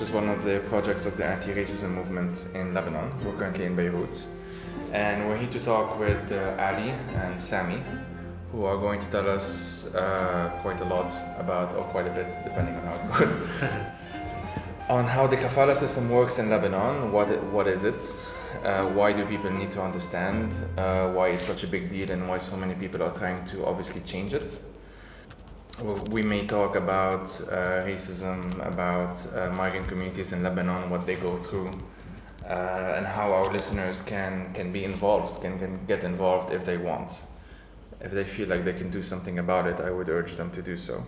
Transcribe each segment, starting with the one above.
which is one of the projects of the anti-racism movement in Lebanon. We're currently in Beirut, and we're here to talk with uh, Ali and Sami, who are going to tell us uh, quite a lot about, or quite a bit, depending on how it goes, on how the kafala system works in Lebanon. What it, what is it? Uh, why do people need to understand? Uh, why it's such a big deal, and why so many people are trying to obviously change it? We may talk about uh, racism, about uh, migrant communities in Lebanon, what they go through, uh, and how our listeners can, can be involved, can, can get involved if they want. If they feel like they can do something about it, I would urge them to do so.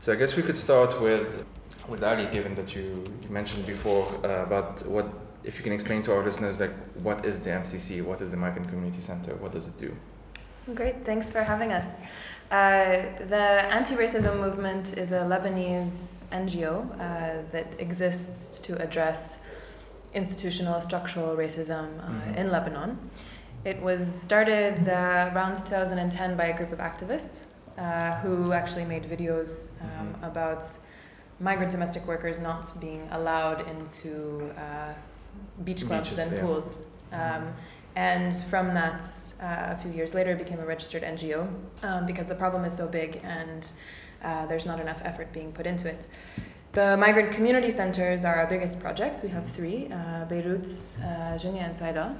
So I guess we could start with, with Ali, given that you, you mentioned before uh, about what, if you can explain to our listeners, like what is the MCC, what is the Migrant Community Center, what does it do? Great, thanks for having us. Uh, the anti racism movement is a Lebanese NGO uh, that exists to address institutional structural racism uh, mm-hmm. in Lebanon. It was started uh, around 2010 by a group of activists uh, who actually made videos um, mm-hmm. about migrant domestic workers not being allowed into beach clubs Beaches, and yeah. pools. Um, and from that, uh, a few years later became a registered NGO um, because the problem is so big and uh, there's not enough effort being put into it. The migrant community centers are our biggest projects. We have three uh, Beirut, uh, Junia, and Saida.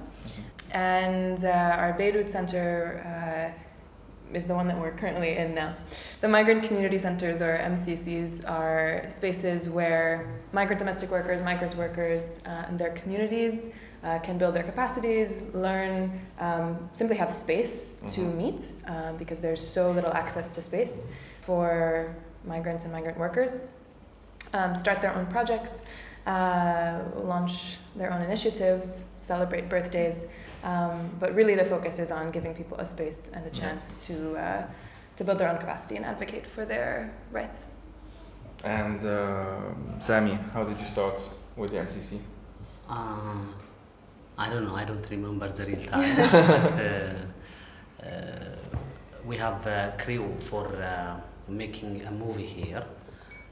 And uh, our Beirut center uh, is the one that we're currently in now. The migrant community centers, or MCCs, are spaces where migrant domestic workers, migrant workers, uh, and their communities uh, can build their capacities, learn, um, simply have space mm-hmm. to meet um, because there's so little access to space for migrants and migrant workers. Um, start their own projects, uh, launch their own initiatives, celebrate birthdays, um, but really the focus is on giving people a space and a chance to uh, to build their own capacity and advocate for their rights. And uh, Sami, how did you start with the MCC? Uh, I don't know. I don't remember the real time. uh, uh, we have a crew for uh, making a movie here.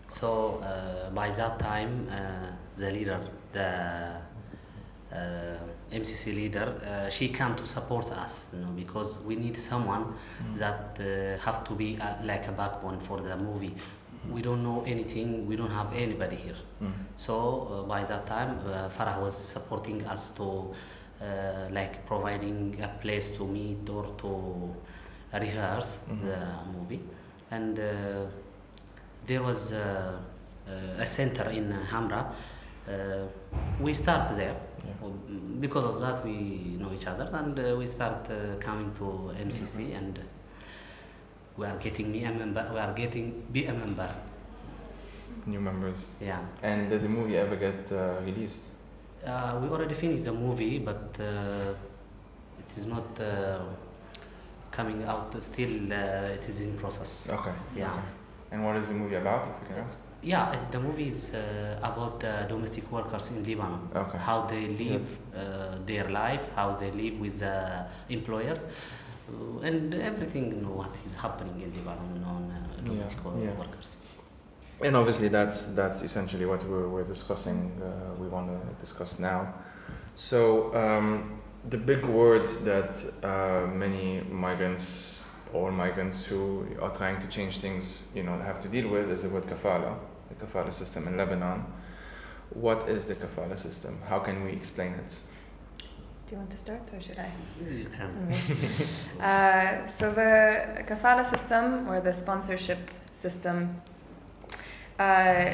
So uh, by that time, uh, the leader, the uh, MCC leader, she came to support us, you know, because we need someone mm. that have to be like a backbone for the movie we don't know anything, we don't have anybody here. Mm. So uh, by that time, uh, Farah was supporting us to uh, like providing a place to meet or to rehearse mm-hmm. the movie. And uh, there was uh, a center in Hamra. we start there. Yeah. Because of that, we know each other, and we start coming to MCC mm-hmm. and we are getting me a member we are getting be a member. New members. Yeah. And did the movie ever get uh, released? Uh, we already finished the movie but uh, it is not uh, coming out still uh, it is in process. Okay yeah. okay. and what is the movie about if you can ask? Yeah the movie is uh, about the domestic workers in lebanon. Okay. how they live yep. their lives how they live with the employers uh, and everything you know, what is happening in Lebanon on uh, domestic yeah, yeah. workers. And obviously, that's that's essentially what we're, we're discussing. Uh, we want to discuss now. So um, the big word that uh, many migrants, all migrants who are trying to change things, you know, have to deal with is the word kafala, the kafala system in Lebanon. What is the kafala system? How can we explain it? Do you want to start or should I? You can. uh, so the kafala system or the sponsorship system uh,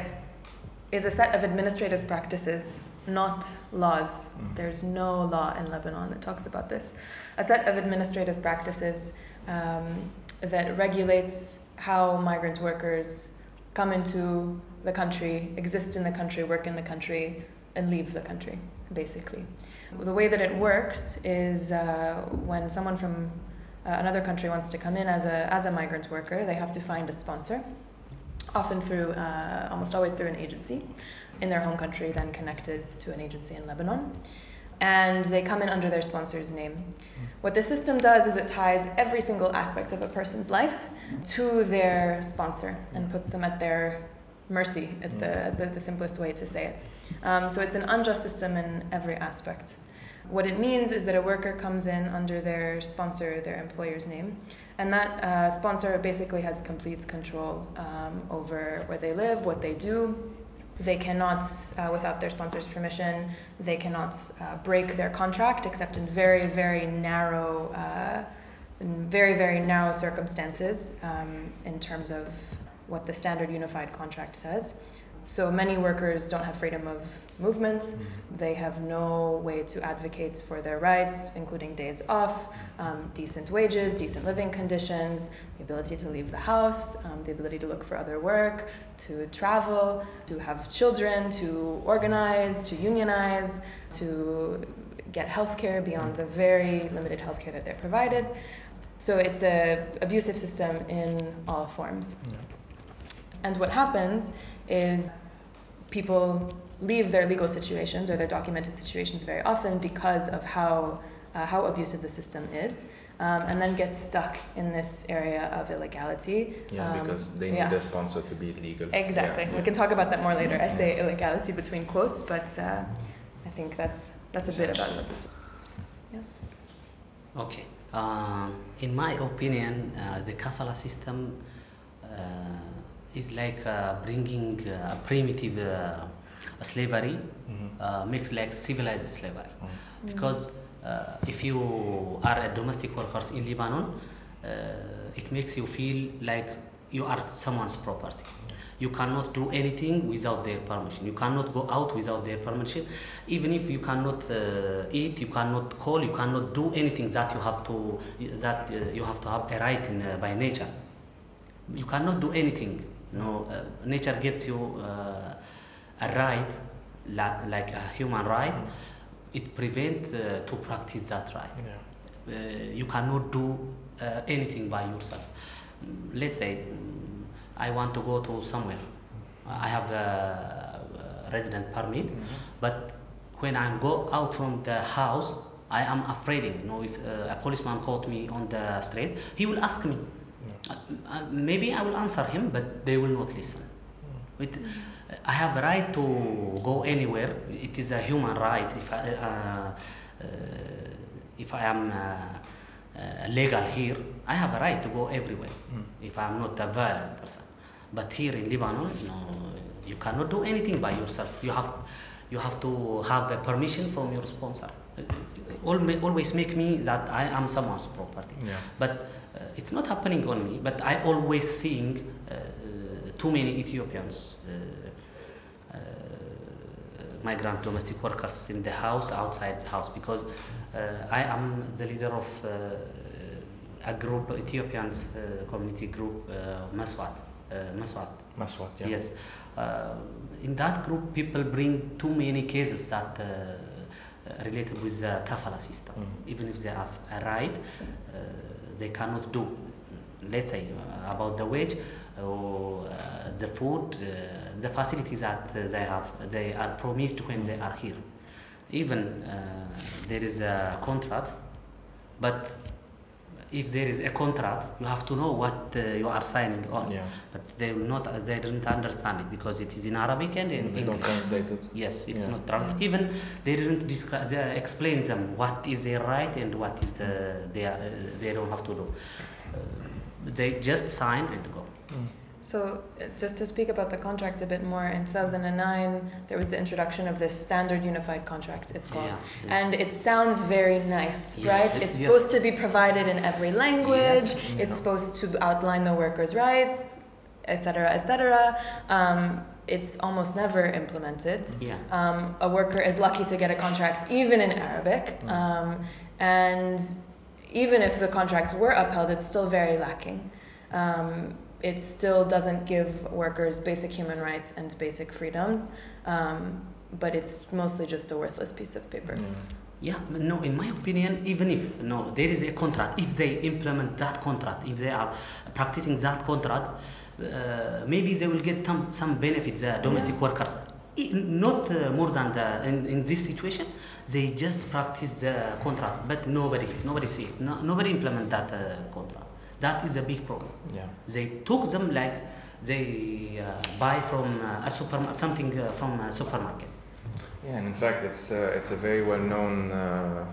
is a set of administrative practices, not laws. Mm. There's no law in Lebanon that talks about this. A set of administrative practices um, that regulates how migrant workers come into the country, exist in the country, work in the country, and leave the country, basically. The way that it works is uh, when someone from uh, another country wants to come in as a, as a migrant worker, they have to find a sponsor, often through, uh, almost always through an agency in their home country, then connected to an agency in Lebanon. and they come in under their sponsor's name. What the system does is it ties every single aspect of a person's life to their sponsor and puts them at their mercy, at the, the, the simplest way to say it. Um, so it's an unjust system in every aspect. What it means is that a worker comes in under their sponsor, their employer's name, and that uh, sponsor basically has complete control um, over where they live, what they do. They cannot, uh, without their sponsor's permission, they cannot uh, break their contract except in very, very narrow, uh, in very, very narrow circumstances um, in terms of what the standard unified contract says. So many workers don't have freedom of movement. They have no way to advocate for their rights, including days off, um, decent wages, decent living conditions, the ability to leave the house, um, the ability to look for other work, to travel, to have children, to organize, to unionize, to get health care beyond the very limited health care that they're provided. So it's a abusive system in all forms. And what happens is people leave their legal situations or their documented situations very often because of how, uh, how abusive the system is. Um, and then get stuck in this area of illegality. Yeah, Um, because they need yeah. a sponsor to be legal. Exactly. Yeah, We yeah. can talk about that more later. I say illegality between quotes, but uh, I think that's that's a bit about what this. Yeah. Okay. Um, in my opinion, uh, the kafala system uh, is like uh, bringing uh, primitive uh, slavery Mhm. uh, mixed like civilized slavery. Mm. Because uh, if you are a domestic workers in Lebanon, uh, it makes you feel like you are someone's property. You cannot do anything without their permission. You cannot go out without their permission. Even if you cannot uh, eat, you cannot call, you cannot do anything that you have to that uh, you have to have a right in, uh, by nature. You cannot do anything. You know, uh, nature gives you uh, a right, like a human right. It prevents uh, to practice that right Yeah. uh, you cannot do uh, anything by yourself. Mm, Let's say mm, I want to go to somewhere. I have a, resident permit, but when I go out from the house, I am afraid. You know, if uh, a policeman caught me on the street, he will ask me. Uh, uh, maybe I will answer him, but they will not listen. It, I have a right to go anywhere. It is a human right. If I, uh, uh, if I am uh, uh, legal here, I have a right to go everywhere. If I am not a violent person. But here in Lebanon, no, you cannot do anything by yourself. You have, you have to have a permission from your sponsor. Uh, Always, always make me that I am someone's property. Yeah. But uh, it's not happening on me. But I always seeing uh, too many Ethiopians, uh, uh, migrant domestic workers in the house, outside the house, because uh, I am the leader of uh, a group, Ethiopians uh, community group, uh, Mesewat. Uh, Mesewat. Mesewat, yeah. Yes. Uh, in that group, people bring too many cases that uh, related with the kafala system. Mm. Even if they have a right, uh, they cannot do. Let's say uh, about the wage or uh, the food, uh, the facilities that uh, they have, they are promised when they are here. Even uh, there is a contract, but if there is a contract, you have to know what uh, you are signing on. Yeah. But they will not, they didn't understand it because it is in Arabic and in They don't translate it. Yes, it's Yeah. not trans- even they didn't describe, they explain them what is their right and what is uh, they are, uh, they don't have to do. Uh, they just sign and go. So, uh, just to speak about the contract a bit more, in 2009 there was the introduction of this standard unified contract, it's called. Yeah. And it sounds very nice, Yeah, right? it- It's yes. supposed to be provided in every language, Yes, it's supposed to outline the workers' rights, etc., etc. Um, it's almost never implemented. Yeah. Um, a worker is lucky to get a contract even in Arabic. Um, and even if the contracts were upheld, it's still very lacking. Um, it still doesn't give workers basic human rights and basic freedoms, um, but it's mostly just a worthless piece of paper. Yeah. Yeah, no, in my opinion, even if no, there is a contract, if they implement that contract, if they are practicing that contract, uh, maybe they will get some, some benefits, the domestic Yeah. workers. not uh, more than the, in, in this situation, they just practice the contract, but nobody, nobody see it. No, nobody implement that uh, contract. That is a big problem. Yeah. They took them like they uh, buy from uh, a supermarket, something uh, from a supermarket. Yeah, and in fact, it's uh, it's a very well known uh,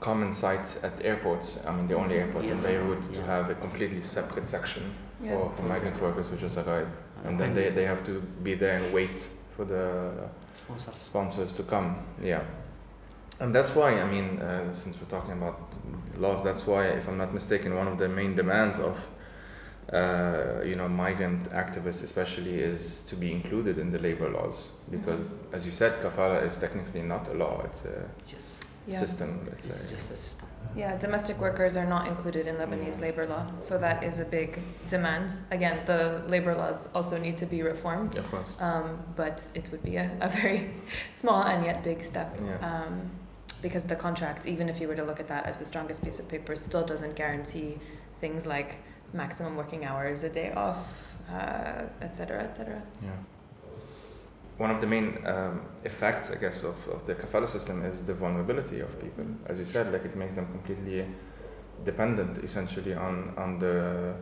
common sight at airports. I mean, the only airport Yes. in Beirut to have a completely separate section Yeah. for, for migrant workers who just arrive, and then they, they have to be there and wait for the Sponsors. sponsors to come. Yeah. And that's why, I mean, uh, since we're talking about laws, that's why, if I'm not mistaken, one of the main demands of, uh, you know, migrant activists especially is to be included in the labor laws. Because, as you said, kafala is technically not a law, it's a Yes. Yeah. system, let's It's say. just a system. Yeah, domestic workers are not included in Lebanese labor law, so that is a big demand. Again, the labor laws also need to be reformed, Of course. um, but it would be a, a very small and yet big step. Yeah. Um, because the contract, even if you were to look at that as the strongest piece of paper, still doesn't guarantee things like maximum working hours, a day off, uh, et cetera, et. Yeah. One of the main um, effects, I guess, of, of the kafala system is the vulnerability of people. As you said, like it makes them completely dependent, essentially, on on the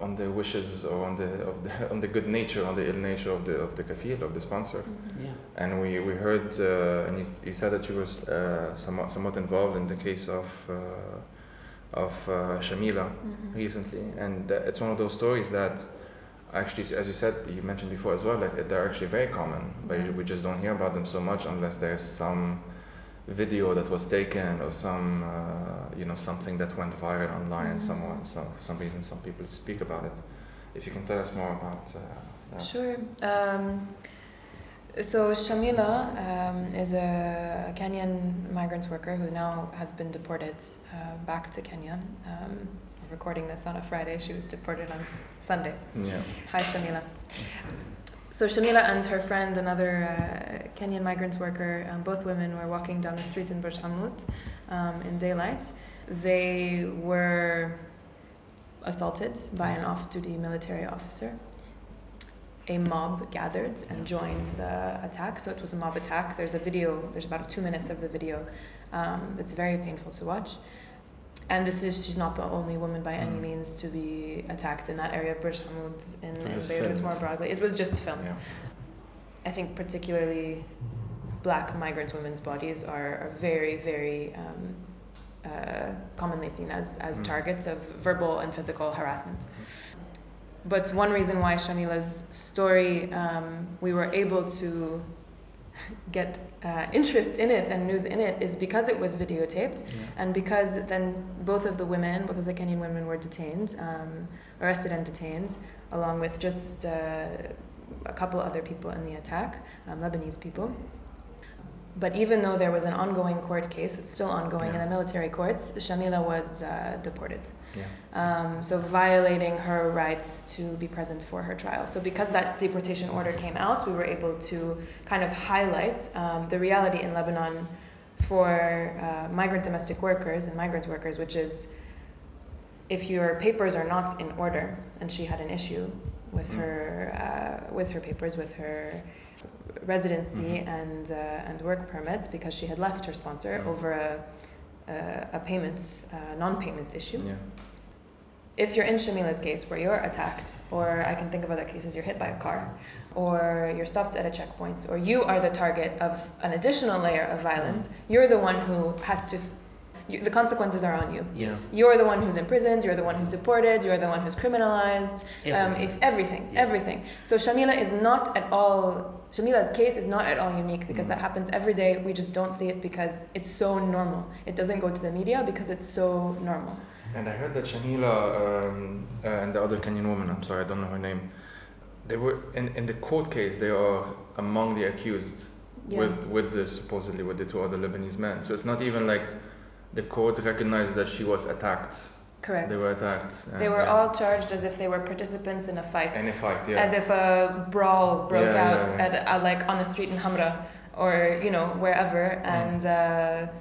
on the wishes or on the of the on the good nature, on the ill nature of the of the kafil of the sponsor. Yeah. And we we heard, uh, and you, you said that you were uh, somewhat somewhat involved in the case of. Uh, of uh, Shamila recently, and uh, it's one of those stories that actually, as you said, you mentioned before as well, like they're actually very common, but Yeah. we just don't hear about them so much unless there's some video that was taken or some, uh, you know, something that went viral online. Mhm. Someone, some, for some reason, some people speak about it. If you can tell us more about uh, that. Sure. Um, so Shamila um, is a Kenyan migrant worker who now has been deported uh, back to Kenya. Um, recording this on a Friday, she was deported on Sunday. Yeah. Hi, Shamila. So Shamila and her friend, another uh, Kenyan migrant worker, um, both women were walking down the street in Burj Hammoud um, in daylight. They were assaulted by an off-duty military officer. A mob gathered and joined the attack. So it was a mob attack. There's a video. There's about two minutes of the video. Um, it's very painful to watch. And this is she's not the only woman by any Mm. means to be attacked in that area of Burj Hammoud in, in Beirut more broadly. It was just filmed. Yeah. I think particularly black migrant women's bodies are, are very, very um, uh, commonly seen as, as Mm. targets of verbal and physical harassment. But one reason why Shamila's story, um, we were able to get uh, interest in it and news in it is because it was videotaped and because then both of the women, both of the Kenyan women were detained, um, arrested and detained, along with just uh, a couple other people in the attack, um, Lebanese people. But even though there was an ongoing court case, it's still ongoing Yeah. in the military courts, Shamila was uh, deported. Yeah. Um, so violating her rights to be present for her trial. So because that deportation order came out, we were able to kind of highlight um, the reality in Lebanon for uh, migrant domestic workers and migrant workers, which is if your papers are not in order, and she had an issue with Mm. her uh, with her papers, with her residency Mhm. and uh, and work permits because she had left her sponsor over a a, a payment uh, non-payment issue. Yeah. If you're in Shamila's case where you're attacked, or I can think of other cases you're hit by a car, or you're stopped at a checkpoint, or you are the target of an additional layer of violence, you're the one who has to. You, the consequences are on you. Yes. You're the one who's imprisoned. You're the one who's deported. You're the one who's criminalized. Um, if everything, Yeah. everything. So Shamila is not at all. Shamila's case is not at all unique because Mm. that happens every day. We just don't see it because it's so normal. It doesn't go to the media because it's so normal. And I heard that Shamila um, uh, and the other Kenyan woman, I'm sorry, I don't know her name, they were in, in the court case. They are among the accused Yeah. with with the supposedly with the two other Lebanese men. So it's not even like the court recognized that she was attacked. Correct. They were attacked. They were yeah. all charged as if they were participants in a fight. in a fight. Yeah. As if a brawl broke Yeah, out. At, uh, like on the street in Hamra or you know wherever, Mm. and uh,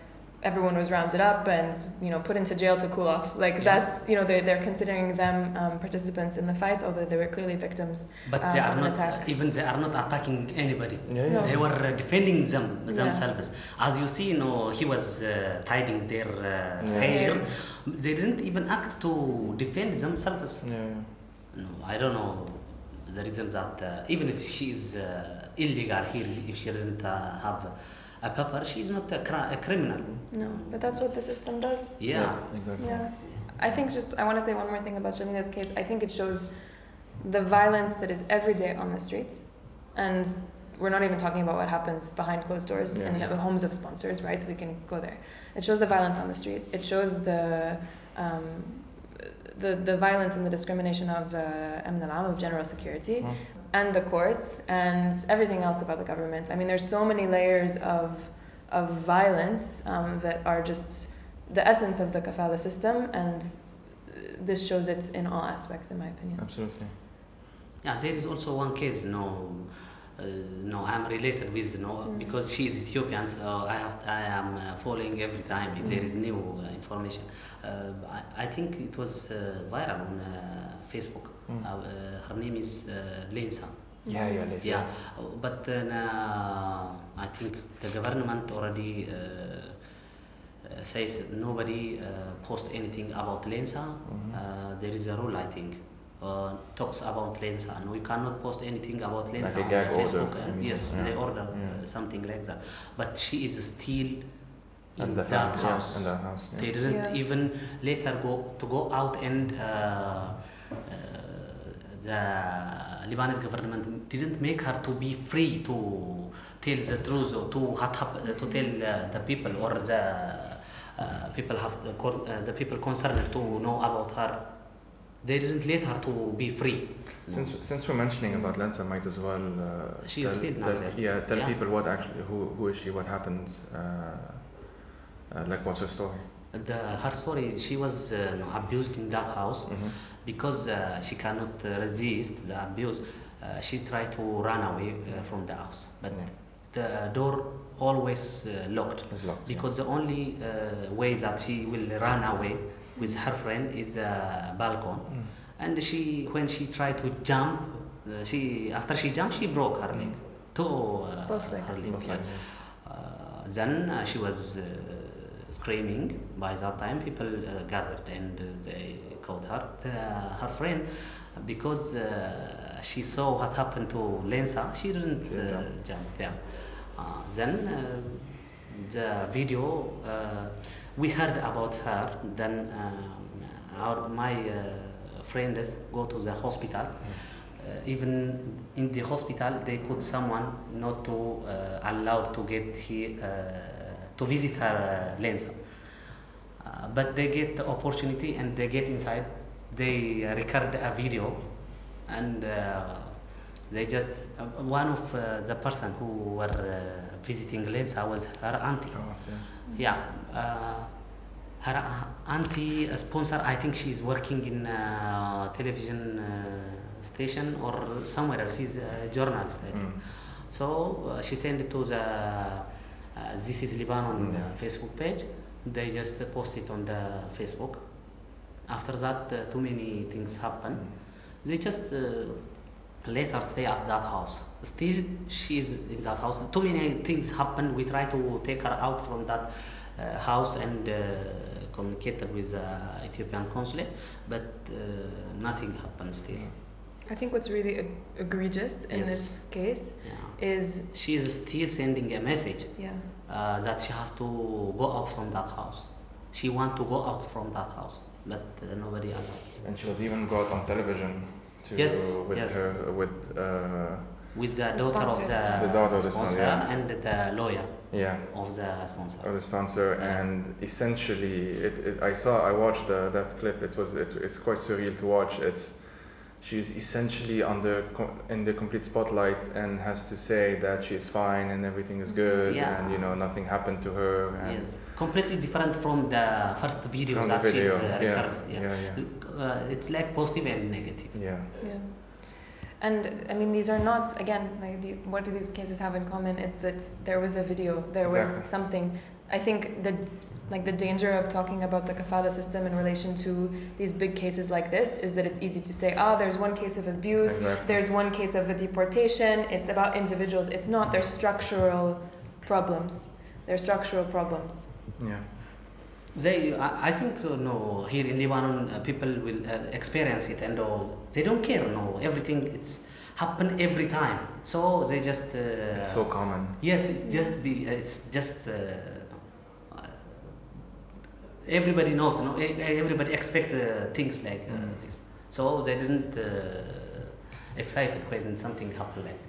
everyone was rounded up and you know put into jail to cool off. Like Yeah. that's you know they're, they're considering them um, participants in the fight, although they were clearly victims. But um, they are not, attack. even they are not attacking anybody. Yeah, No. They were uh, defending them Yeah. themselves. As you see, you know, he was uh, tidying their uh, Yeah. hair. Yeah. They didn't even act to defend themselves. Yeah, yeah. No, I don't know the reason that uh, even if she is uh, illegal here, if she doesn't uh, have a paper, she is not a, cri- a criminal. No, but that's what the system does. Yeah. exactly. Yeah. I think just I want to say one more thing about Shamila's case. I think it shows the violence that is every day on the streets, and we're not even talking about what happens behind closed doors Yeah. in the homes of sponsors, right? So we can go there. It shows the violence on the street. It shows the um, the, the violence and the discrimination of uh, Amn al-Am, of general security, Mm. And the courts, and everything else about the government. I mean, there's so many layers of of violence um, that are just the essence of the kafala system, and this shows it in all aspects, in my opinion. Absolutely. Yeah, there is also one case. No, uh, no, I'm related with no Mm. because she is Ethiopian. So I have I am uh, following every time if there is new uh, information. Uh, I, I think it was uh, viral on uh, Facebook. Mm. Uh, uh, her name is uh, Lensa. Yeah, yeah, let's Yeah, uh, but then uh, I think the government already uh, uh, says nobody uh, post anything about Lensa. Mhm. Uh, there is a rule, I think, uh, talks about Lensa, and we cannot post anything about Lensa Like on gag the order, Facebook. And yes, yeah. they order Yeah. uh, something like that. But she is still in And the that family, yeah, house. in that house, yeah. They didn't Yeah. even let her go to go out and uh, uh, the Lebanese government didn't make her to be free to tell the truth or to to tell uh, the people or the uh, people have the, uh, the people concerned to know about her. They didn't let her to be free. Since since we're mentioning about Lensa, might as well. Uh, She is tell, still now tell, there. Yeah, tell Yeah. people what actually who who is she, what happened, uh, uh, like what's her story. The, her story, she was uh, no, abused in that house Mhm. because uh, she cannot uh, resist the abuse. Uh, she tried to run away uh, from the house, but Yeah. the door always uh, locked. It's locked, yeah. Because the only uh, way that she will run away with her friend is a balcony. Mm. And she, when she tried to jump, uh, she after she jumped, she broke her leg. Two uh, Both legs. her leg, Both yeah. legs, Uh, then uh, she was uh, screaming. By that time, people uh, gathered and uh, they called her. The, her friend, because uh, she saw what happened to Lensa, she didn't uh, jump. Yeah. Uh, then uh, the video, uh, we heard about her. Then our my uh, friends go to the hospital. Uh, even in the hospital, they put someone not to uh, allowed to get here uh, to visit her uh, Lensa. Uh, but they get the opportunity and they get inside. They uh, record a video, and uh, they just uh, one of uh, the person who were uh, visiting Lensa was her auntie. Oh, Yeah, uh, her auntie a sponsor. I think she's working in a television uh, station or somewhere else. She's a journalist, I think. Mm. So uh, she sent it to the This is Lebanon uh, Facebook page. They just post it on the Facebook. After that, uh, too many things happen. They just uh, let her stay at that house. Still, she's in that house. Too many things happen. We try to take her out from that uh, house and uh, communicated with the Ethiopian consulate, but uh, nothing happened still. I think what's really eg- egregious in Yes. this case Yeah. is She is still sending a message yeah uh, that she has to go out from that house. She want to go out from that house, but uh, nobody allowed. And she was even brought on television to Yes, with yes. her with uh, With the The daughter of the, The daughter of the sponsor sponsor, yeah. and the lawyer yeah of the sponsor. of the sponsor Yes. and essentially it, it I saw I watched the, that clip it was it, it's quite surreal to watch it's she's essentially under in the complete spotlight and has to say that she is fine and everything is good Yeah. and you know nothing happened to her and Yes, completely different from the first video From the that she's video, uh, yeah, recorded. yeah, Uh, it's like positive and negative. yeah. Yeah. And I mean these are not again like the, what do these cases have in common? It's that there was a video. There was something I think the like the danger of talking about the kafala system in relation to these big cases like this is that it's easy to say, oh, there's one case of abuse, Exactly. there's one case of a deportation. It's about individuals. It's not. There's structural problems. There's structural problems. Yeah. They, I, I think, uh, no, here in Lebanon, uh, people will uh, experience it and all. They don't care, no. Everything, it's happen every time. So they just. Uh, It's so common. Yes, it's just be. It's just. Everybody knows, you know, Everybody expect uh, things like uh, Mm. this. So they didn't uh, excited when something happened like this.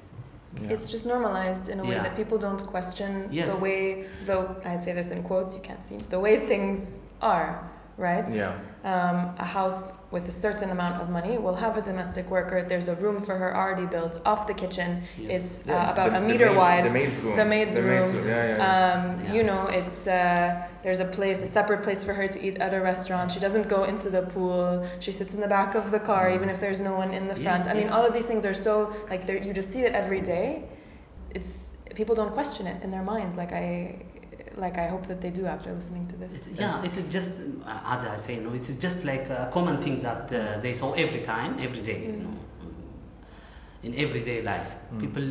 Yeah. It's just normalized in a way Yeah. that people don't question Yes. the way, though I say this in quotes, you can't see, the way things are, right? Yeah. Um, a house with a certain amount of money will have a domestic worker. There's a room for her already built off the kitchen. Yes. It's Yeah, uh, about the- a the meter maid- wide. the maid's room. The maid's The room. maid's room, yeah, yeah, yeah. Um, Yeah. You know, it's uh, there's a place, a separate place for her to eat at a restaurant. She doesn't go into the pool. She sits in the back of the car, Mm. even if there's no one in the Yes, front. I mean, yes. all of these things are so like you just see it every day. It's people don't question it in their minds like I like I hope that they do after listening to this. It's, yeah, it is just uh, as I say, no, it is just like a common thing that uh, they saw every time, every day, you Mm. know, in everyday life. Mm. People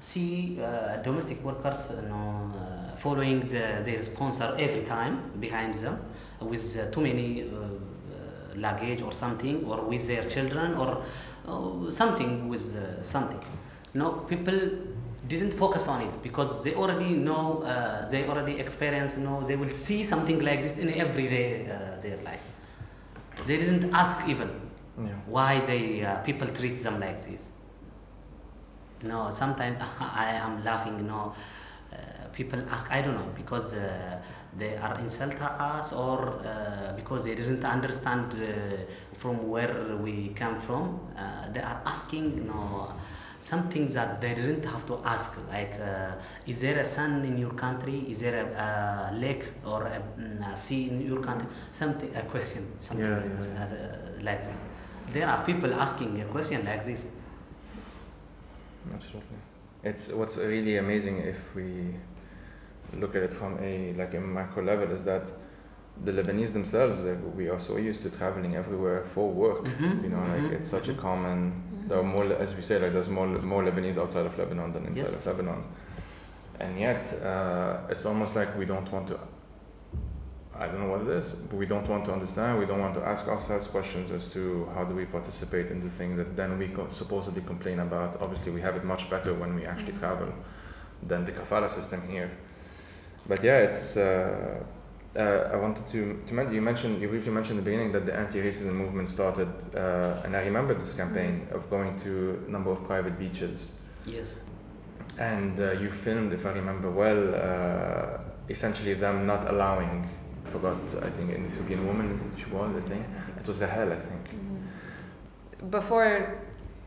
see uh, domestic workers, you know, uh, following the, their sponsor every time behind them with uh, too many uh, uh, luggage or something, or with their children, or uh, something with uh, something. Know, people didn't focus on it because they already know, uh, they already experience, you know, they will see something like this in everyday uh, their life. They didn't ask even Yeah. why they uh, people treat them like this. No, sometimes I am laughing. You know, people ask, I don't know, because uh, they are insult us or uh, because they didn't understand uh, from where we come from. Uh, they are asking, you know, something that they didn't have to ask. Like, uh, is there a sun in your country? Is there a, a lake or a, mm, a sea in your country? Something, a question, something Yeah, yeah, yeah. like this. There are people asking a question like this. Absolutely. It's what's really amazing if we look at it from a like a macro level is that the Lebanese themselves like, we are so used to traveling everywhere for work. Mhm, You know, like mhm, it's such a mhm. common. There are more, as we say, like there's more more Lebanese outside of Lebanon than inside Yes. of Lebanon, and yet uh, it's almost like we don't want to. I don't know what it is, but we don't want to understand. We don't want to ask ourselves questions as to how do we participate in the things that then we co- supposedly complain about. Obviously, we have it much better when we actually Mhm. travel than the kafala system here. But yeah, it's. Uh, uh, I wanted to, to mention, you mentioned, you briefly mentioned in the beginning that the anti-racism movement started, uh, and I remember this campaign of going to a number of private beaches. Yes. And uh, you filmed, if I remember well, uh, essentially them not allowing, I forgot, I think an Ethiopian woman, she was, I think. It was the hell, I think. Mhm. Before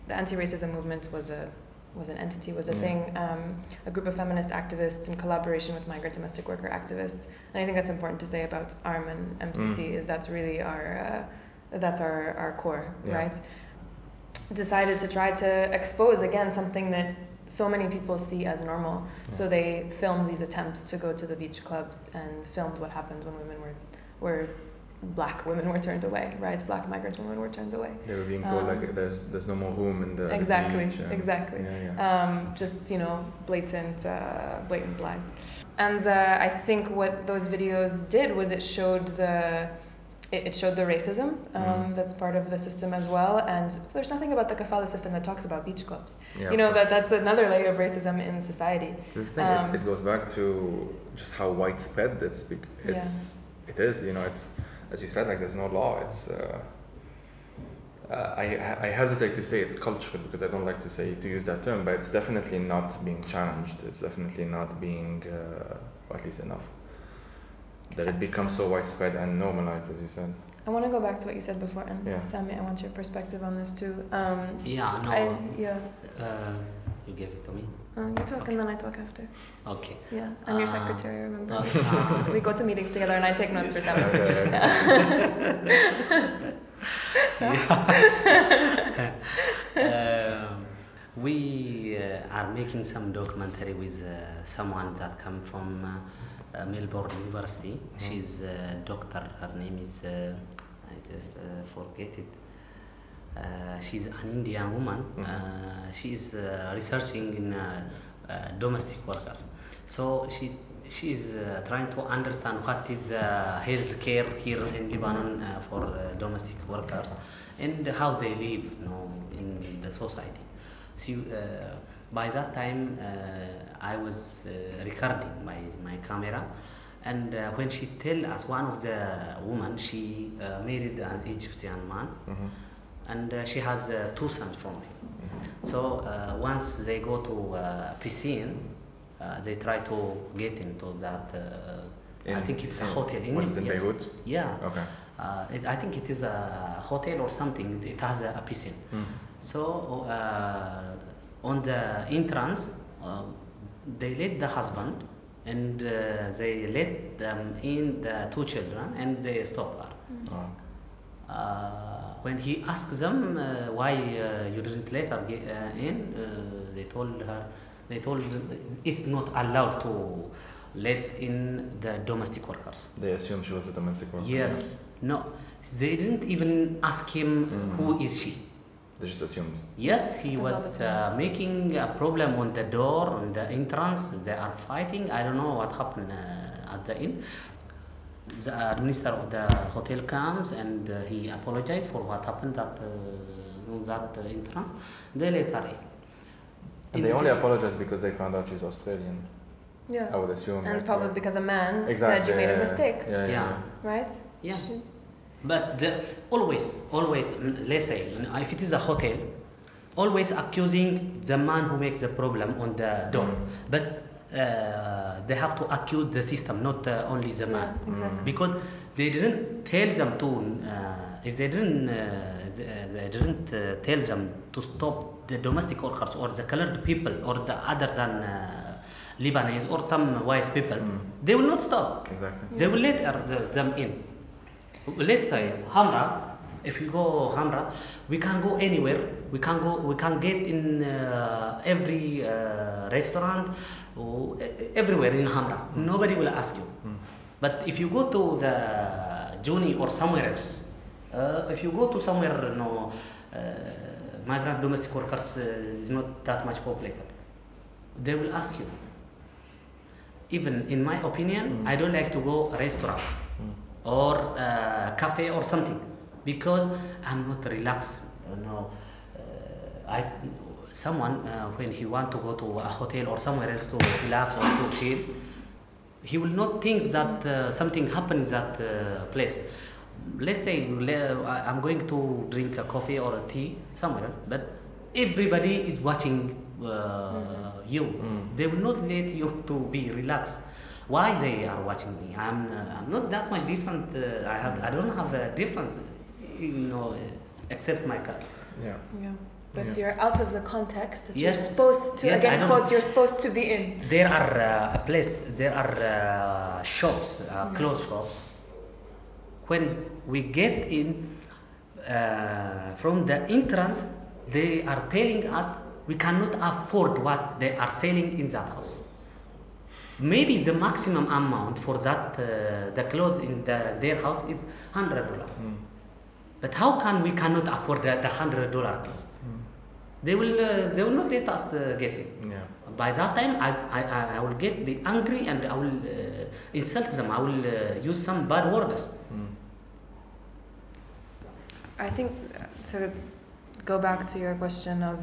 the anti-racism movement was a was an entity, was a Yeah. thing, um, a group of feminist activists in collaboration with migrant domestic worker activists. And I think that's important to say about ARM and MCC Mm. is that's really our uh, that's our, our core, Yeah. right? Decided to try to expose again something that so many people see as normal. So they filmed these attempts to go to the beach clubs and filmed what happened when women were were black women were turned away, right? Black migrant women were turned away. They were being told Um, like there's there's no more room in the the Exactly, beach exactly. Yeah, yeah. Um, just you know, blatant, uh, blatant lies. And uh, I think what those videos did was it showed the it, it showed the racism um, Mm. that's part of the system as well. And there's nothing about the kafala system that talks about beach clubs. Yeah, you know that that's another layer of racism in society. This thing, Um, it, it goes back to just how widespread it's. It's it is. You know, it's as you said, like there's no law. It's. Uh, uh, I I hesitate to say it's cultural because I don't like to say to use that term, but it's definitely not being challenged. It's definitely not being, uh, or at least enough, that it becomes so widespread and normalized, as you said. I want to go back to what you said before, and Yeah. Sami, I want your perspective on this too. Um, Yeah, no. I, yeah. Uh, you gave it to me. Um, you talk and then I talk after. Okay. Yeah, I'm your Uh, secretary, remember? uh, we go to meetings together and I take notes for Sami. um, We uh, are making some documentary with uh, someone that come from uh, uh, Melbourne University. She's a doctor. Her name is uh, I just uh, forget it. Uh, she's an Indian woman. Uh, she is uh, researching in domestic workers. So she she is uh, trying to understand what is uh, health care here in Lebanon uh, for uh, domestic workers and how they live, you know, in the society. She, uh, by that time, uh, I was uh, recording my, my camera, and uh, when she tell us one of the woman, she uh, married an Egyptian man, Mhm. And uh, she has uh, two sons from him. So uh, once they go to uh, piscine, uh, they try to get into that. Uh, I think it's a hotel. In, was it in yes. Beirut? Yeah. Okay. Uh, it, I think it is a hotel or something. It has a, a piscine. Mm. So uh, on the entrance, uh, they let the husband and uh, they let them in the two children and they stop her. Oh. When he asked them uh, why uh, you didn't let her get uh, in, uh, they told her, they told it's not allowed to let in the domestic workers. They assumed she was a domestic worker. Yes, no, they didn't even ask him Mm. who is she. They just assumed. Yes, he was uh, making a problem on the door, on the entrance. They are fighting. I don't know what happened uh, at the end. The minister of the hotel comes and uh, he apologized for what happened at uh, on that uh, entrance. They let her in. And they only the- apologized because they found out she's Australian. Yeah. I would assume. And it's like, probably yeah. because a man Exactly. said you made a mistake, Yeah. Yeah. Yeah. right? Yeah. Should- But the, always, always, mm, let's say, mm, if it is a hotel, always accusing the man who makes the problem on the door. Mm. But uh, they have to accuse the system, not uh, only the man. Yeah, exactly. Because they didn't tell them to, uh, if they didn't, uh, they, they didn't uh, tell them to stop the domestic workers or the colored people or the other than uh, Lebanese or some white people, Mm. they will not stop. Exactly. They will let them in. Let's say Hamra, if you go Hamra, we can go anywhere. We can go. We can get in uh, every uh, restaurant, or e- everywhere in Hamra. Nobody will ask you. Mm. But if you go to the Juni or somewhere else, uh, if you go to somewhere, you know, uh, migrant domestic workers uh, is not that much populated, they will ask you. Even in my opinion, Mm. I don't like to go restaurant Mm. or uh, cafe or something because I'm not relaxed. You know, uh, I someone uh, when he want to go to a hotel or somewhere else to relax or to chill, he will not think that uh, something happened in that uh, place. Let's say I- I'm going to drink a coffee or a tea somewhere, but everybody is watching uh, you. Mm. They will not let you to be relaxed. Why they are watching me? I'm uh, I'm not that much different. Uh, I have I don't have a difference, you know, uh, except my car. Yeah. Yeah. But Yeah. you're out of the context that Yes. you're supposed to, Yes, again, don't- you're supposed to be in. There are uh, a place, there are uh, shops, uh, clothes shops. When we get in uh, from the entrance, they are telling us we cannot afford what they are selling in that house. Maybe the maximum amount for that uh, the clothes in the, their house is hundred dollar. Mm. But how can we cannot afford the, the hundred dollar clothes? Mm. They will uh, they will not let us uh, get it. Yeah. By that time, I, I, I- I will get be angry and I will uh, insult them. I will uh, use some bad words. Mm. I think uh, to go back to your question of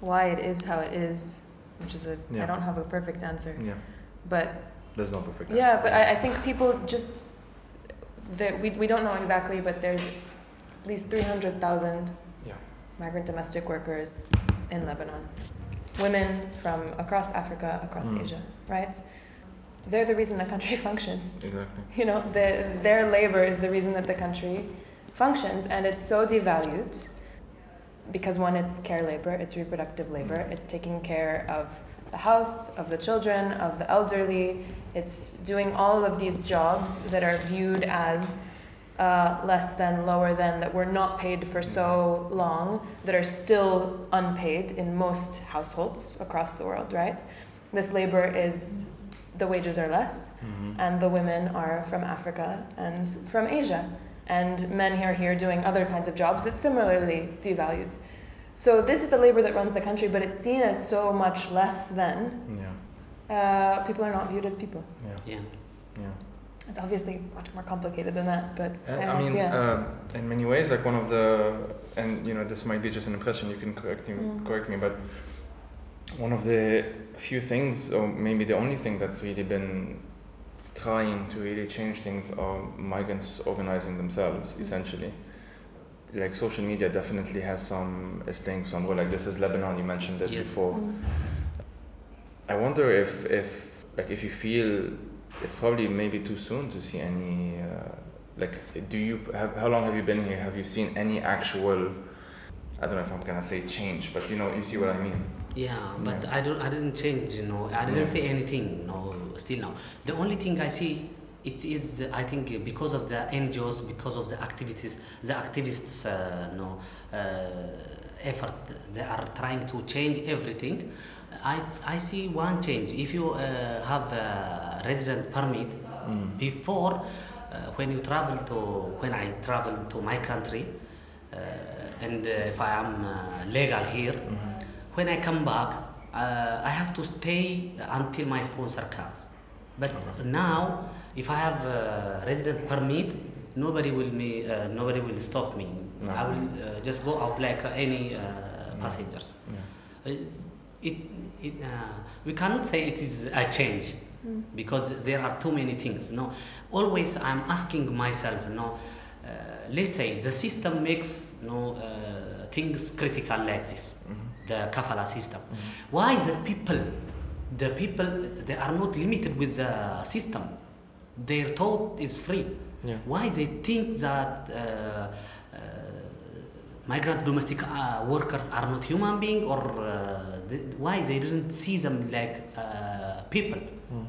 why it is how it is, which is a I Yeah. don't have a perfect answer, Yeah. but There's no perfect answer. yeah, answer. but I, I think people just that we we don't know exactly, but there's at least 300,000 Yeah. Migrant domestic workers in Lebanon, women from across Africa, across Mm. Asia, right? They're the reason the country functions. Exactly. You know, the, their labor is the reason that the country functions, and it's so devalued because one, it's care labor, it's reproductive labor, Mm. it's taking care of the house, of the children, of the elderly, it's doing all of these jobs that are viewed as uh, less than, lower than, that were not paid for so long, that are still unpaid in most households across the world, right? This labor is, the wages are less, Mhm. and the women are from Africa and from Asia. And men are here doing other kinds of jobs that similarly devalued. So this is the labor that runs the country, but it's seen as so much less than. Yeah. Uh, people are not viewed as people. Yeah. Yeah. Yeah. It's obviously much more complicated than that, but And, uh, I mean, yeah. uh, in many ways, like one of the, and you know, this might be just an impression. You can correct me, Mm. correct me, but one of the few things, or maybe the only thing that's really been trying to really change things are migrants organizing themselves, Mm. essentially. Like social media definitely has some is playing some role. Like this is Lebanon. You mentioned it Yes. before. Mm. I wonder if, if like if you feel it's probably maybe too soon to see any uh, like do you have how long have you been here? Have you seen any actual I don't know if I'm gonna say change, but you know you see what I mean. Yeah, but Yeah. I don't. I didn't change. You know, I didn't Yeah. say anything. No, still now. The only thing I see, it is I think because of the NGOs, because of the activities, the activists, uh, no, uh, effort. They are trying to change everything. I I see one change. If you uh, have a resident permit Mm. before, uh, when you travel to when I travel to my country, uh, and uh, if I am uh, legal here. Mhm. When I come back, uh, I have to stay until my sponsor comes. But Okay. now, if I have a resident permit, nobody will me, uh, nobody will stop me. No. I will uh, just go out like any uh, passengers. Yeah. Uh, It, it, uh, we cannot say it is a change Mm. because there are too many things. No, always I'm asking myself, no, uh, let's say the system makes no uh, things critical like this, Mhm. the kafala system. Mhm. Why the people, the people, they are not limited with the system. Their thought is free. Yeah. Why they think that uh, uh, migrant domestic uh, workers are not human being or uh, they, why they didn't see them like uh, people? Mm.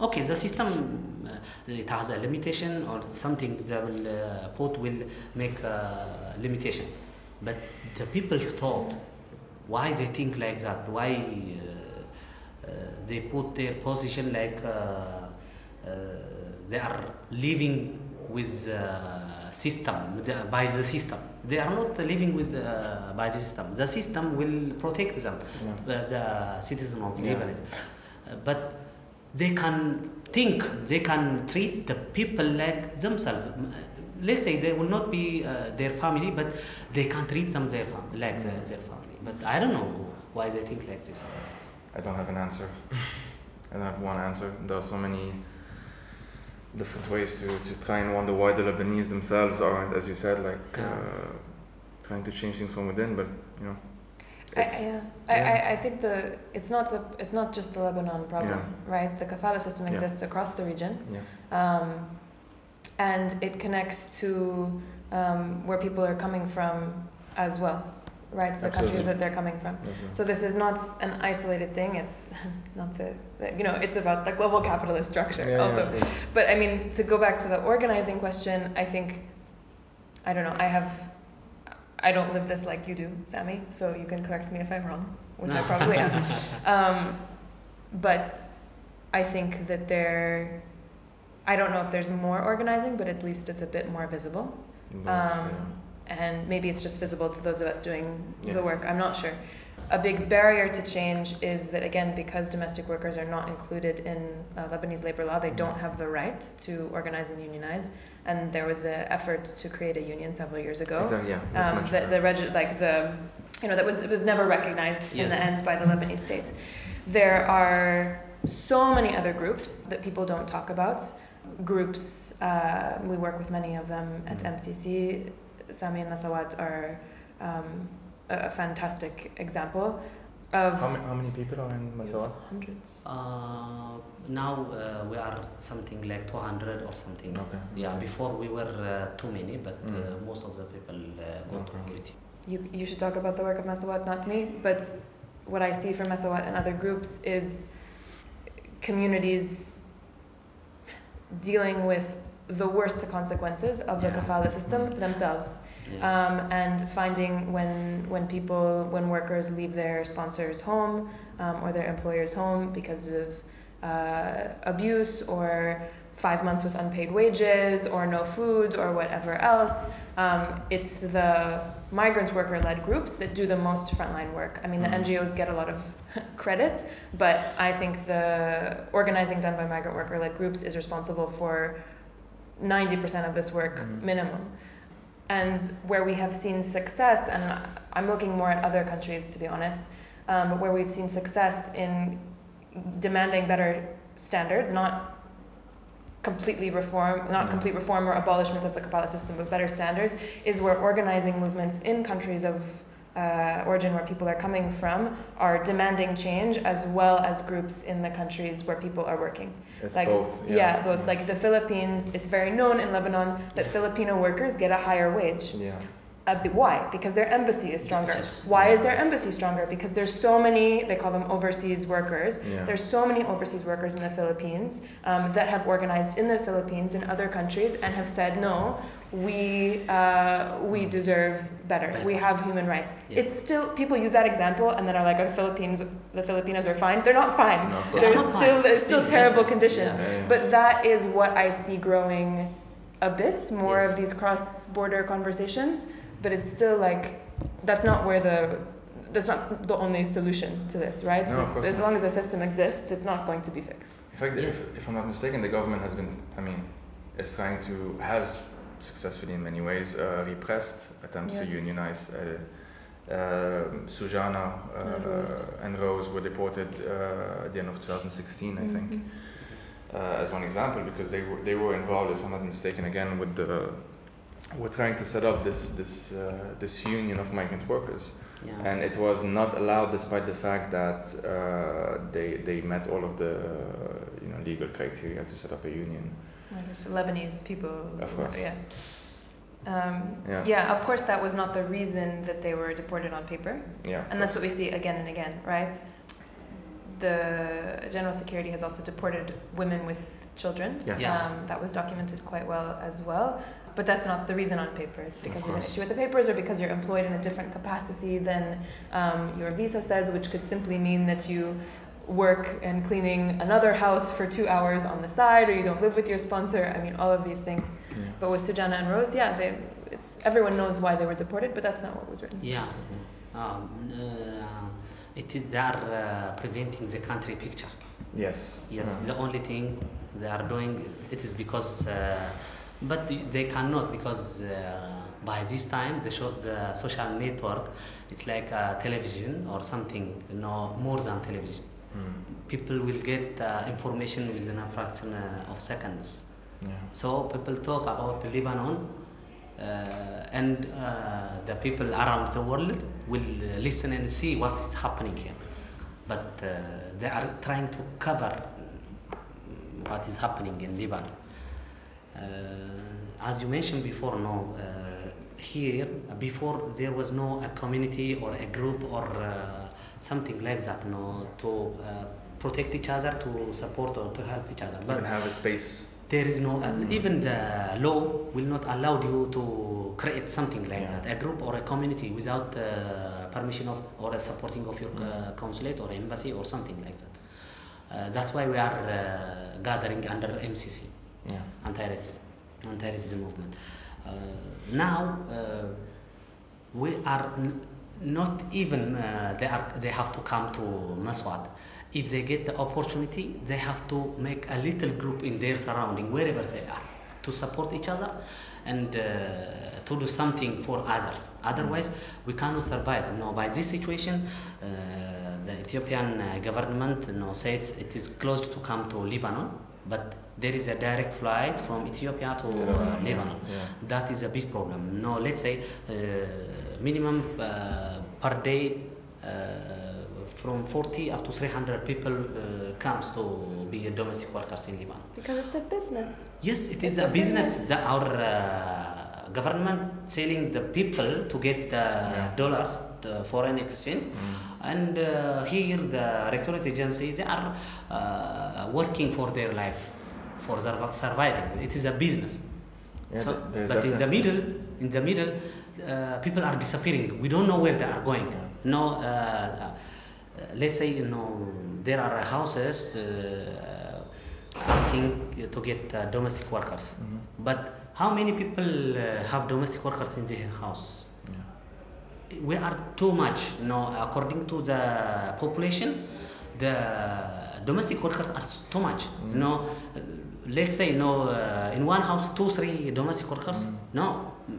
Okay, the system uh, it has a limitation or something that will put will make a limitation, but the people's thought, why they think like that, why uh, uh, they put their position like they are living with the system by the system. They are not living with the, by the system. The system will protect them, Yeah. uh, the citizen of Yeah. Lebanon. Uh, but they can think, they can treat the people like themselves. Let's say they will not be uh, their family, but they can treat them their fam- like their, their family. But I don't know why they think like this. I don't have an answer. I don't have one answer. There are so many different ways to, to try and wonder why the Lebanese themselves aren't, as you said, like Yeah. uh, trying to change things from within. But you know, I, it's- yeah, I, yeah. I, I think the it's not a, it's not just a Lebanon problem, right? The kafala system Yeah. exists across the region, yeah, um, and it connects to um, where people are coming from as well, right? The countries that they're coming from. Mhm. So this is not an isolated thing. It's not to you know it's about the global capitalist structure Yeah, yeah, also. absolutely. but I mean to go back to the organizing question, I think I don't know. I have I don't live this like you do, Sami. So you can correct me if I'm wrong, which I probably am. Um, but I think that there. I don't know if there's more organizing, but at least it's a bit more visible. Um, yeah. And maybe it's just visible to those of us doing Yeah. the work. I'm not sure. A big barrier to change is that, again, because domestic workers are not included in uh, Lebanese labor law, they don't Mhm. have the right to organize and unionize. And there was an effort to create a union several years ago. Exactly, yeah. Um, the, the regi- like the, you know, that was it was never recognized in the end by the Lebanese state. There are so many other groups that people don't talk about. Groups, uh, we work with many of them at. MCC. Sami and Mesewat are um, a, a fantastic example of how, many, how many people are in Mesewat? hundreds. Uh, now uh, we are something like 200 or something. Okay. Yeah, before we were uh, too many, but uh, Mm. most of the people uh, go to Okay. Kuwait. You, you should talk about the work of Mesewat, not me, but what I see from Mesewat and other groups is communities dealing with the worst consequences of the Yeah. kafala system themselves. Yeah. Um, and finding when when people when workers leave their sponsors home um, or their employers home because of uh, abuse or five months with unpaid wages or no food or whatever else. Um, it's the migrant worker led groups that do the most frontline work. I mean, the Mhm. NGOs get a lot of credit, but I think the organizing done by migrant worker led groups is responsible for 90% of this work Mhm. minimum. And where we have seen success, and I'm looking more at other countries to be honest, um, but where we've seen success in demanding better standards, not completely reform, not complete reform or abolishment of the kafala system, but better standards, is where organizing movements in countries of uh, origin where people are coming from are demanding change, as well as groups in the countries where people are working. It's like both. yeah. both. Like the Philippines, it's very known in Lebanon that Filipino workers get a higher wage. Yeah. Why? Because their embassy is stronger. Yes. Why is their embassy stronger? Because there's so many, they call them overseas workers. Yeah. There's so many overseas workers in the Philippines um, that have organized in the Philippines and other countries and have said, no, we uh, we deserve better. We have human rights. Yes. It's still people use that example and then are like, oh, the Philippines, the Filipinos are fine. They're not fine. No, there's not. still there's still terrible better. conditions. Yeah. But that is what I see growing a bit more Yes. of these cross-border conversations. But it's still like that's not where the that's not the only solution to this, right? No, of course as not. long as the system exists, it's not going to be fixed. In fact, Yes. if, if I'm not mistaken, the government has been, I mean, is trying to, has successfully in many ways uh, repressed attempts to Yeah. unionize. Uh, uh, Sujana uh, And Rose. and Rose were deported uh, at the end of 2016, I think, Mhm. uh, as one example, because they were, they were involved, if I'm not mistaken, again with the, were trying to set up this this uh, this union of migrant workers Yeah. and it was not allowed despite the fact that uh, they they met all of the uh, you know legal criteria to set up a union. Like Lebanese people. Of course. Yeah. Um, Yeah. Of course, that was not the reason that they were deported on paper, Yeah. and that's what we see again and again, right? The General Security has also deported women with children. Yes. Yeah. Um, that was documented quite well as well. But that's not the reason on paper. It's because Of of, an issue with the papers or because you're employed in a different capacity than um, your visa says, which could simply mean that you work and cleaning another house for two hours on the side or you don't live with your sponsor. I mean, all of these things. Yeah. But with Sujana and Rose, yeah, they, it's, everyone knows why they were deported, but that's not what was written. Yeah. Um, uh, it is they are uh, preventing the country picture. Yes. Yes, Yeah. the only thing they are doing it is because, uh, but they cannot because uh, by this time the, show, the social network it's like uh, television or something, you know, more than television. Mm. People will get uh, information within a fraction uh, of seconds. Yeah. So people talk about Lebanon, uh, and uh, the people around the world will listen and see what is happening here. But uh, they are trying to cover what is happening in Lebanon. Uh, as you mentioned before, no, uh, here before there was no a community or a group or uh, something like that, no, to uh, protect each other, to support or to help each other. Even have a space. There is no, uh, even the law will not allow you to create something like Yeah. that, a group or a community without uh, permission of or a supporting of your uh, consulate or embassy or something like that. Uh, that's why we are uh, gathering under MCC, Yeah. anti-racism, anti-racism movement. Uh, now uh, we are not even uh, they are they have to come to Mesewat. If they get the opportunity, they have to make a little group in their surrounding, wherever they are, to support each other and uh, to do something for others. Otherwise, we cannot survive. You by this situation, uh, the Ethiopian uh, government you know, says it is closed to come to Lebanon, but there is a direct flight from Ethiopia to uh, Lebanon, yeah, yeah. That is a big problem. No, let's say uh, minimum uh, per day uh, from 40 up to 300 people uh, comes to be a domestic workers in Lebanon. Because it's a business. Yes, it is It's a a business. business. that our uh, government selling the people to get uh, dollars, the foreign exchange, and uh, here the recruit agency they are uh, working for their life. for sur- surviving. It is a business. Yeah, so, but in the middle, in the middle, uh, people are disappearing. We don't know where they are going. Yeah. No, uh, uh, let's say you know there are houses uh, asking to get uh, domestic workers, Mhm. but how many people uh, have domestic workers in their house? We are too much you know according to the population the domestic workers are too much Mm. you know let's say you know uh, in one house two three domestic workers Mm. no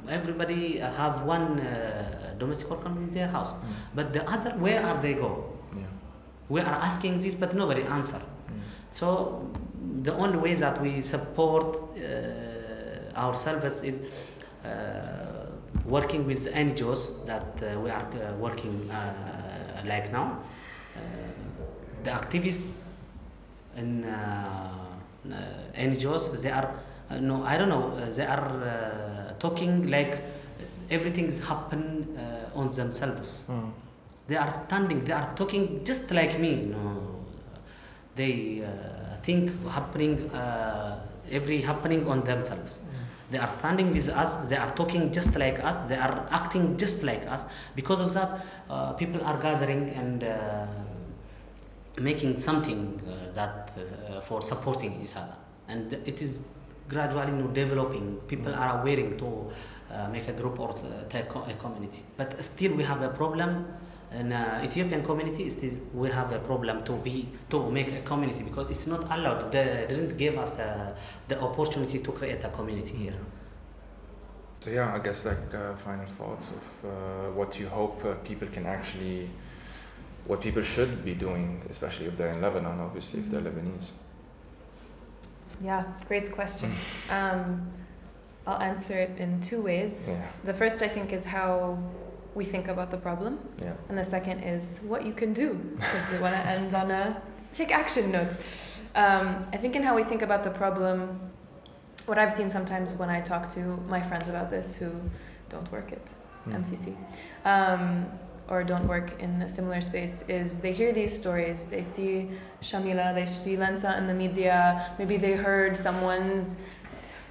everybody have one uh, domestic worker in their house Mm. but the other where are they go Yeah. we are asking this but nobody answer Mm. so the only way that we support uh, ourselves is uh, working with NGOs that uh, we are uh, working uh, like now. Uh, the activists in uh, uh, NGOs, they are, uh, no, I don't know, uh, they are uh, talking like everything is happen uh, on themselves Mm. they are standing they are talking just like me know they uh, think happening uh, every happening on themselves they are standing with us they are talking just like us they are acting just like us. Because of that uh, people are gathering and uh, making something uh, that uh, for supporting each other. And it is gradually you know, developing. People are aware to uh, make a group or uh, take a community. But still we have a problem in uh, Ethiopian community is this, we have a problem to be to make a community because it's not allowed they didn't give us uh, the opportunity to create a community here So yeah, I guess like uh, final thoughts of uh, what you hope uh, people can actually, what people should be doing, especially if they're in Lebanon, obviously if they're Lebanese. Yeah, great question. Um, I'll answer it in two ways. Yeah. The first, I think, is how we think about the problem, Yeah. and the second is what you can do, because we want to end on a take action note. Um, I think in how we think about the problem, what I've seen sometimes when I talk to my friends about this who don't work at Mm. MCC um, or don't work in a similar space is they hear these stories. They see Shamila, they see Lensa in the media. Maybe they heard someone's,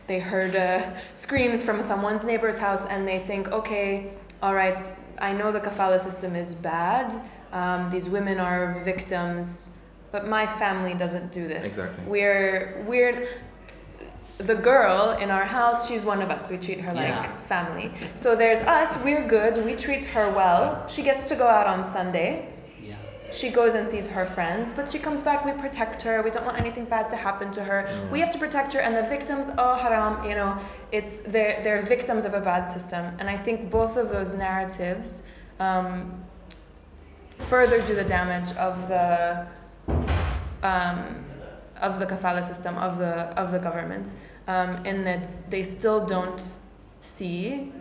they heard uh, screams from someone's neighbor's house, and they think, okay, all right, I know the kafala system is bad. Um, these women are victims, but my family doesn't do this. Exactly. We're we're the girl in our house, she's one of us. We treat her like Yeah. family. So there's us, we're good, we treat her well. She gets to go out on Sunday. She goes and sees her friends, but she comes back, we protect her, we don't want anything bad to happen to her. Yeah. We have to protect her and the victims, oh haram, you know, it's they're they're victims of a bad system. And I think both of those narratives um, further do the damage of the um, of the kafala system of the of the government, um, in that they still don't see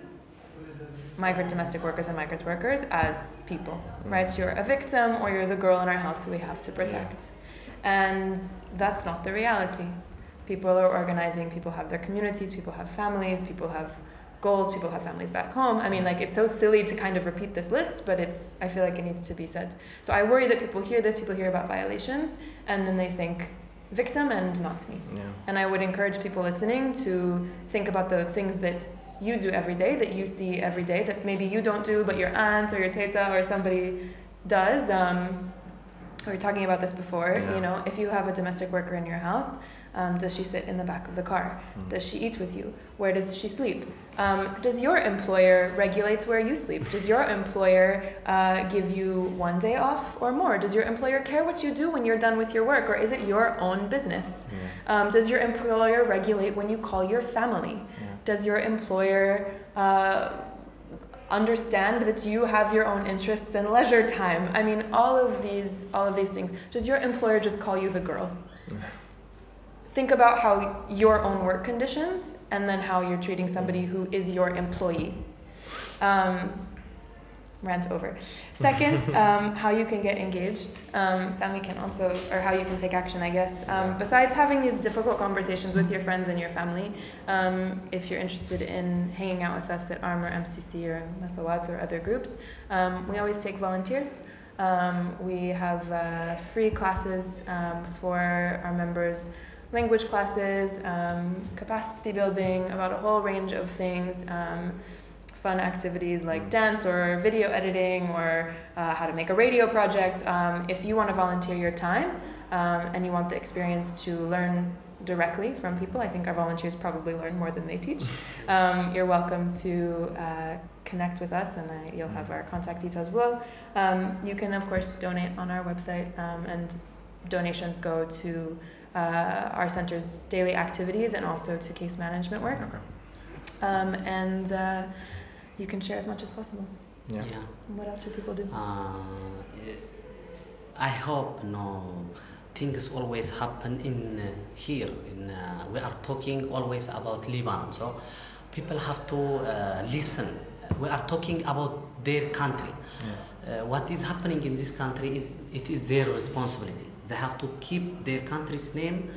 migrant domestic workers and migrant workers as people, mm. right? You're a victim or you're the girl in our house who we have to protect, and that's not the reality. People are organizing. People have their communities. People have families. People have goals. People have families back home. I mean, mm. like it's so silly to kind of repeat this list, but it's I feel like it needs to be said. So I worry that people hear this, people hear about violations, and then they think victim and not me. Yeah. And I would encourage people listening to think about the things that you do every day, that you see every day, that maybe you don't do, but your aunt or your teta or somebody does. Um, we were talking about this before. Yeah. You know, if you have a domestic worker in your house, um, does she sit in the back of the car? Mm. Does she eat with you? Where does she sleep? Um, does your employer regulate where you sleep? Does your employer uh, give you one day off or more? Does your employer care what you do when you're done with your work, or is it your own business? Yeah. Um, does your employer regulate when you call your family? Yeah. Does your employer uh, understand that you have your own interests and leisure time? I mean, all of these, all of these things. Does your employer just call you the girl? Think about how your own work conditions, and then how you're treating somebody who is your employee. Um, rant over. Second, um, how you can get engaged. Um, Sami can also, or how you can take action, I guess. Um, besides having these difficult conversations with your friends and your family, um, if you're interested in hanging out with us at ARM or MCC or Mesewat or other groups, um, we always take volunteers. Um, we have uh, free classes um, for our members language classes, um, capacity building, about a whole range of things. Fun activities like Mm. dance or video editing or uh, how to make a radio project. Um, if you want to volunteer your time um, and you want the experience to learn directly from people, I think our volunteers probably learn more than they teach. Um, you're welcome to uh, connect with us, and I, you'll have our contact details below. Um, you can, of course, donate on our website, um, and donations go to uh, our center's daily activities and also to case management work. Okay. Um, and uh, you can share as much as possible. Yeah. yeah. What else do people do? Uh, I hope no things always happen in uh, here. In uh, we are talking always about Lebanon, so people have to uh, listen. We are talking about their country. Uh, what is happening in this country is it is their responsibility. They have to keep their country's name.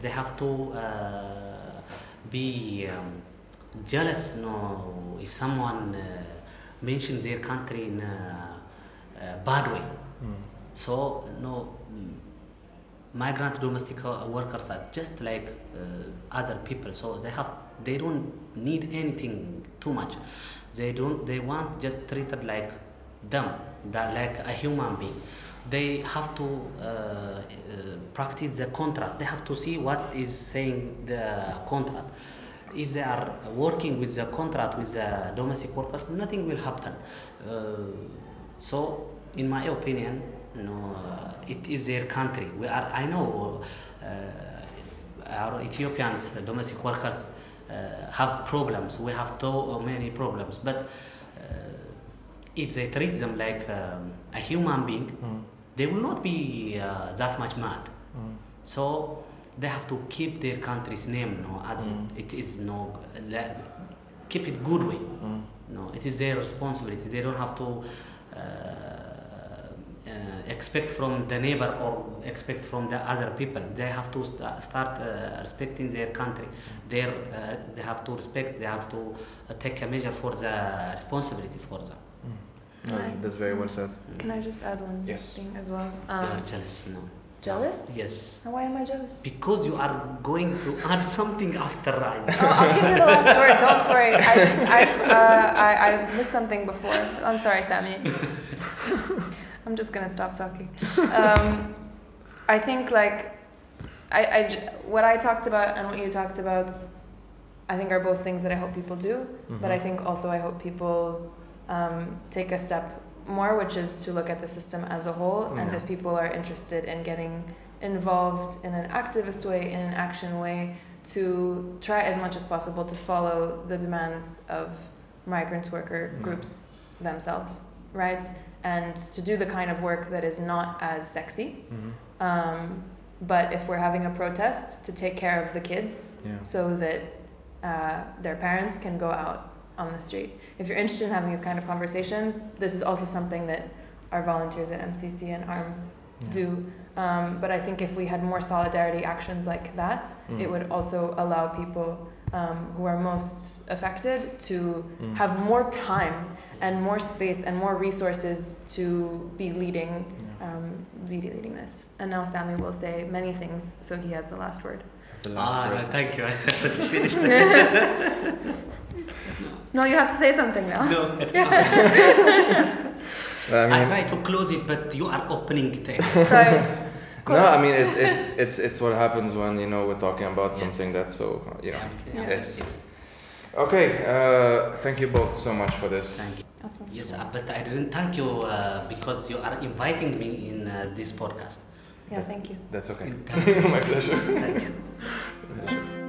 They have to uh, be um, jealous. No, if someone uh, mentions their country in a, a bad way. Mm. So no, migrant domestic workers are just like uh, other people. So they have they don't need anything too much. They don't they want just treated like them, that like a human being. They have to uh, uh, practice the contract. They have to see what is saying the contract. If they are working with the contract with the domestic workers, nothing will happen. Uh, so, in my opinion, you know, uh, it is their country. We are. I know uh, our Ethiopians, domestic workers, uh, have problems. We have so many problems, but uh, if they treat them like um, a human being, Mm. they will not be uh, that much mad. Mm. So they have to keep their country's name, no, as Mm. it is, no, keep it good way. Mm. No, it is their responsibility. They don't have to uh, uh, expect from the neighbor or expect from the other people. They have to st- start uh, respecting their country. Their, uh, they have to respect. They have to uh, take a measure for the responsibility for them. Mm. No, that's very well said. Can I just add one Yes. thing as well? you Um, are jealous, no? Jealous? Yes. And Why am I jealous? Because you are going to add something after I. Oh, I'll give you the last word. Don't worry. I I've, uh, I, I missed something before. I'm sorry, Sami. I'm just gonna stop talking. Um, I think like I, I what I talked about and what you talked about, I think are both things that I hope people do. But I think also I hope people um, take a step more, which is to look at the system as a whole. And if people are interested in getting involved in an activist way, in an action way, to try as much as possible to follow the demands of migrant worker Yeah. groups themselves, right? And to do the kind of work that is not as sexy. Mhm. Um, but if we're having a protest, to take care of the kids Yeah. so that uh, their parents can go out on the street. If you're interested in having these kind of conversations, this is also something that our volunteers at MCC and ARM Yeah. do. Um, but I think if we had more solidarity actions like that, Mm. it would also allow people um, who are most affected to Mm. have more time and more space and more resources to be leading, Yeah. um, be leading this. And now Sami will say many things, so he has the last word. The last ah, word. thank you. I was finished. No, you have to say something now. no, I don't I I try to close it, but you are opening it. Sorry. no, I mean it's it's it's it's what happens when you know we're talking about Yes. something that's so you know. Yeah. It's okay. Uh, thank you both so much for this. Thank you. Awesome. Yes, uh, but I didn't thank you uh, because you are inviting me in uh, this podcast. Yeah, thank you. That's okay. My pleasure. Thank you. Pleasure.